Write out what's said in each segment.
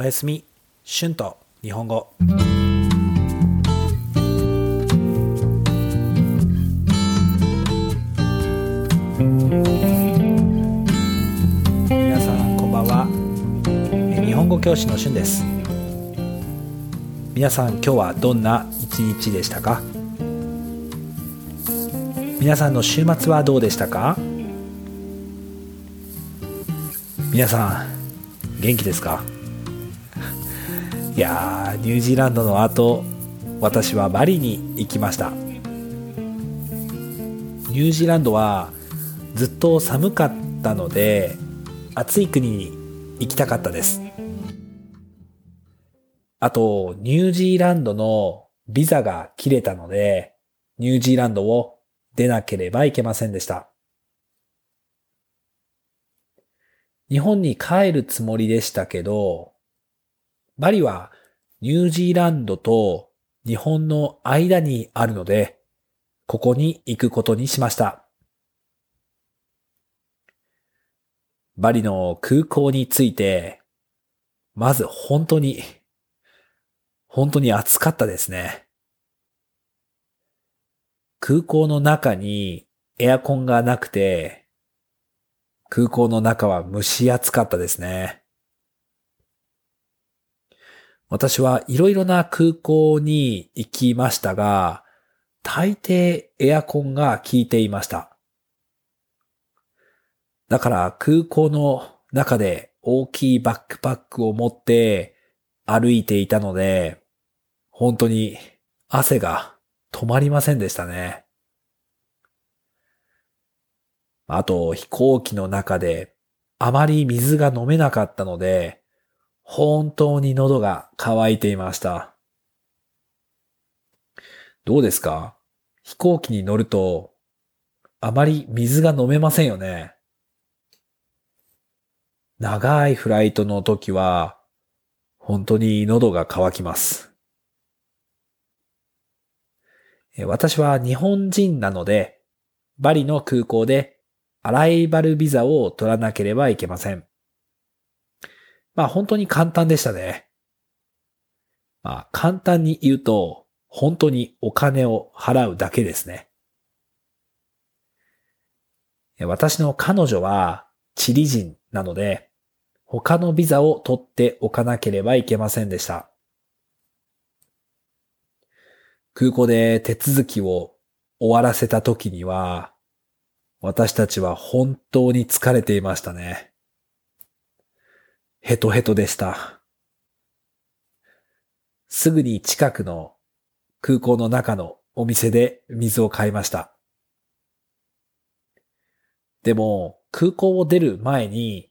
おやすみ、春と日本語。皆さんこんばんは。え日本語教師の春です。皆さん今日はどんな一日でしたか？皆さんの週末はどうでしたか？皆さん元気ですか？いやーニュージーランドの後私はバリに行きました。ニュージーランドはずっと寒かったので暑い国に行きたかったです。あとニュージーランドのビザが切れたのでニュージーランドを出なければいけませんでした。日本に帰るつもりでしたけどバリはニュージーランドと日本の間にあるので、ここに行くことにしました。バリの空港について、まず本当に、本当に暑かったですね。空港の中にエアコンがなくて、空港の中は蒸し暑かったですね。私はいろいろな空港に行きましたが、大抵エアコンが効いていました。だから空港の中で大きいバックパックを持って歩いていたので、本当に汗が止まりませんでしたね。あと飛行機の中であまり水が飲めなかったので、本当に喉が渇いていました。どうですか？飛行機に乗ると、あまり水が飲めませんよね。長いフライトの時は、本当に喉が渇きます。私は日本人なので、バリの空港でアライバルビザを取らなければいけません。まあ本当に簡単でしたね。まあ簡単に言うと、本当にお金を払うだけですね。私の彼女はチリ人なので、他のビザを取っておかなければいけませんでした。空港で手続きを終わらせた時には、私たちは本当に疲れていましたね。ヘトヘトでした。すぐに近くの空港の中のお店で水を買いました。でも空港を出る前に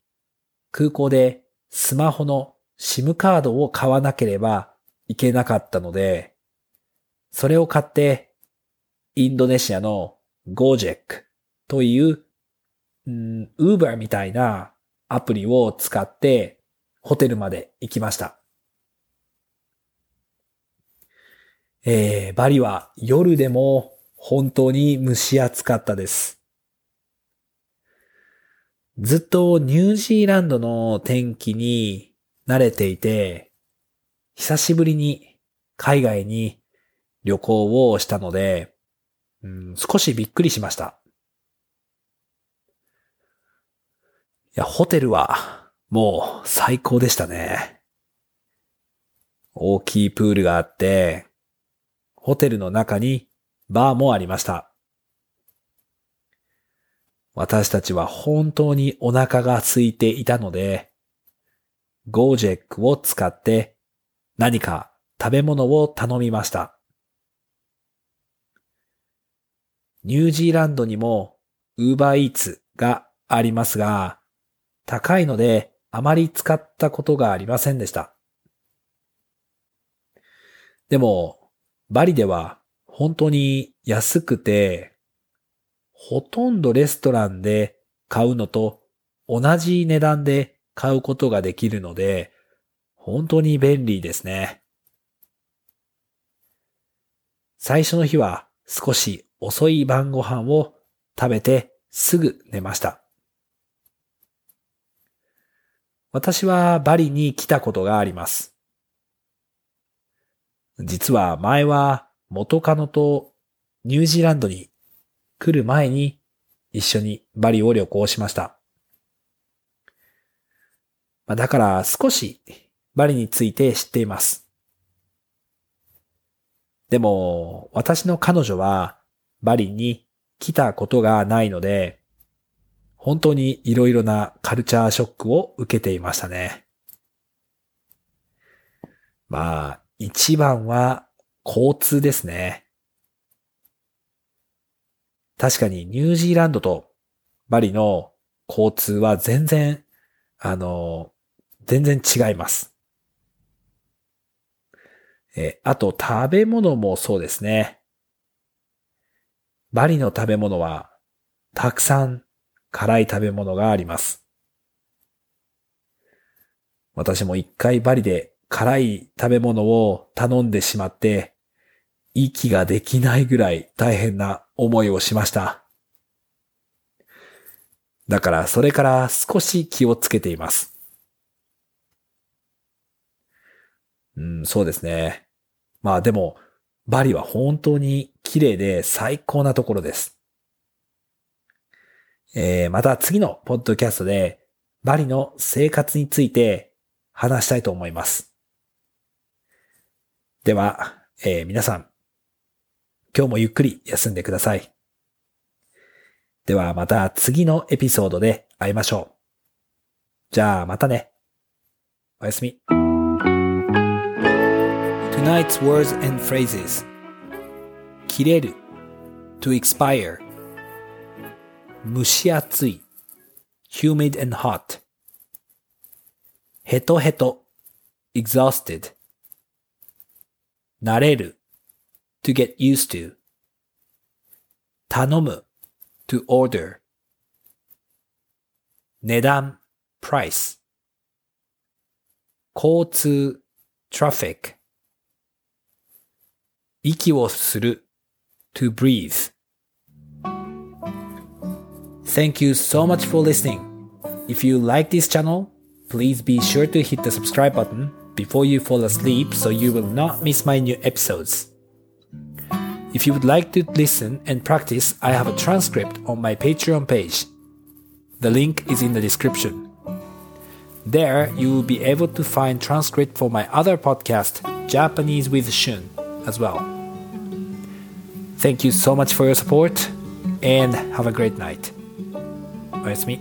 空港でスマホの SIM カードを買わなければいけなかったので、それを買ってインドネシアの Gojek という、うん、Uber みたいなアプリを使ってホテルまで行きました。えー、バリは夜でも本当に蒸し暑かったです。ずっとニュージーランドの天気に慣れていて、久しぶりに海外に旅行をしたので、うん、少しびっくりしました。いや、ホテルはもう最高でしたね。大きいプールがあって、ホテルの中にバーもありました。私たちは本当にお腹が空いていたので、ゴージェックを使って何か食べ物を頼みました。ニュージーランドにもウーバーイーツがありますが、高いのであまり使ったことがありませんでした。でも、バリでは本当に安くて、ほとんどレストランで買うのと同じ値段で買うことができるので、本当に便利ですね。最初の日は少し遅い晩ご飯を食べてすぐ寝ました。私はバリに来たことがあります。実は前は元カノとニュージーランドに来る前に一緒にバリを旅行しました。だから少しバリについて知っています。でも私の彼女はバリに来たことがないので、本当に色々なカルチャーショックを受けていましたね。まあ、一番は交通ですね。確かにニュージーランドとバリの交通は全然、あの、全然違います。え、あと食べ物もそうですね。バリの食べ物はたくさん辛い食べ物があります。私も一回バリで辛い食べ物を頼んでしまって、息ができないぐらい大変な思いをしました。だからそれから少し気をつけています。うん、そうですね。まあでも、バリは本当に綺麗で最高なところです。えー、また次のポッドキャストでバリの生活について話したいと思います。では、えー、皆さん、今日もゆっくり休んでください。ではまた次のエピソードで会いましょう。じゃあまたね。おやすみ。Tonight's words and phrases 切れる to expire 蒸し暑い humid and hot ヘトヘト exhausted 慣れる to get used to 頼む to order 値段 price 交通 traffic 息をする to breathe Thank you so much for listening. If you like this channel, please be sure to hit the subscribe button before you fall asleep so you will not miss my new episodes. If you would like to listen and practice, I have a transcript on my Patreon page. The link is in the description. There, you will be able to find transcript for my other podcast, Japanese with Shun, as well. Thank you so much for your support, and have a great night. おやすみ。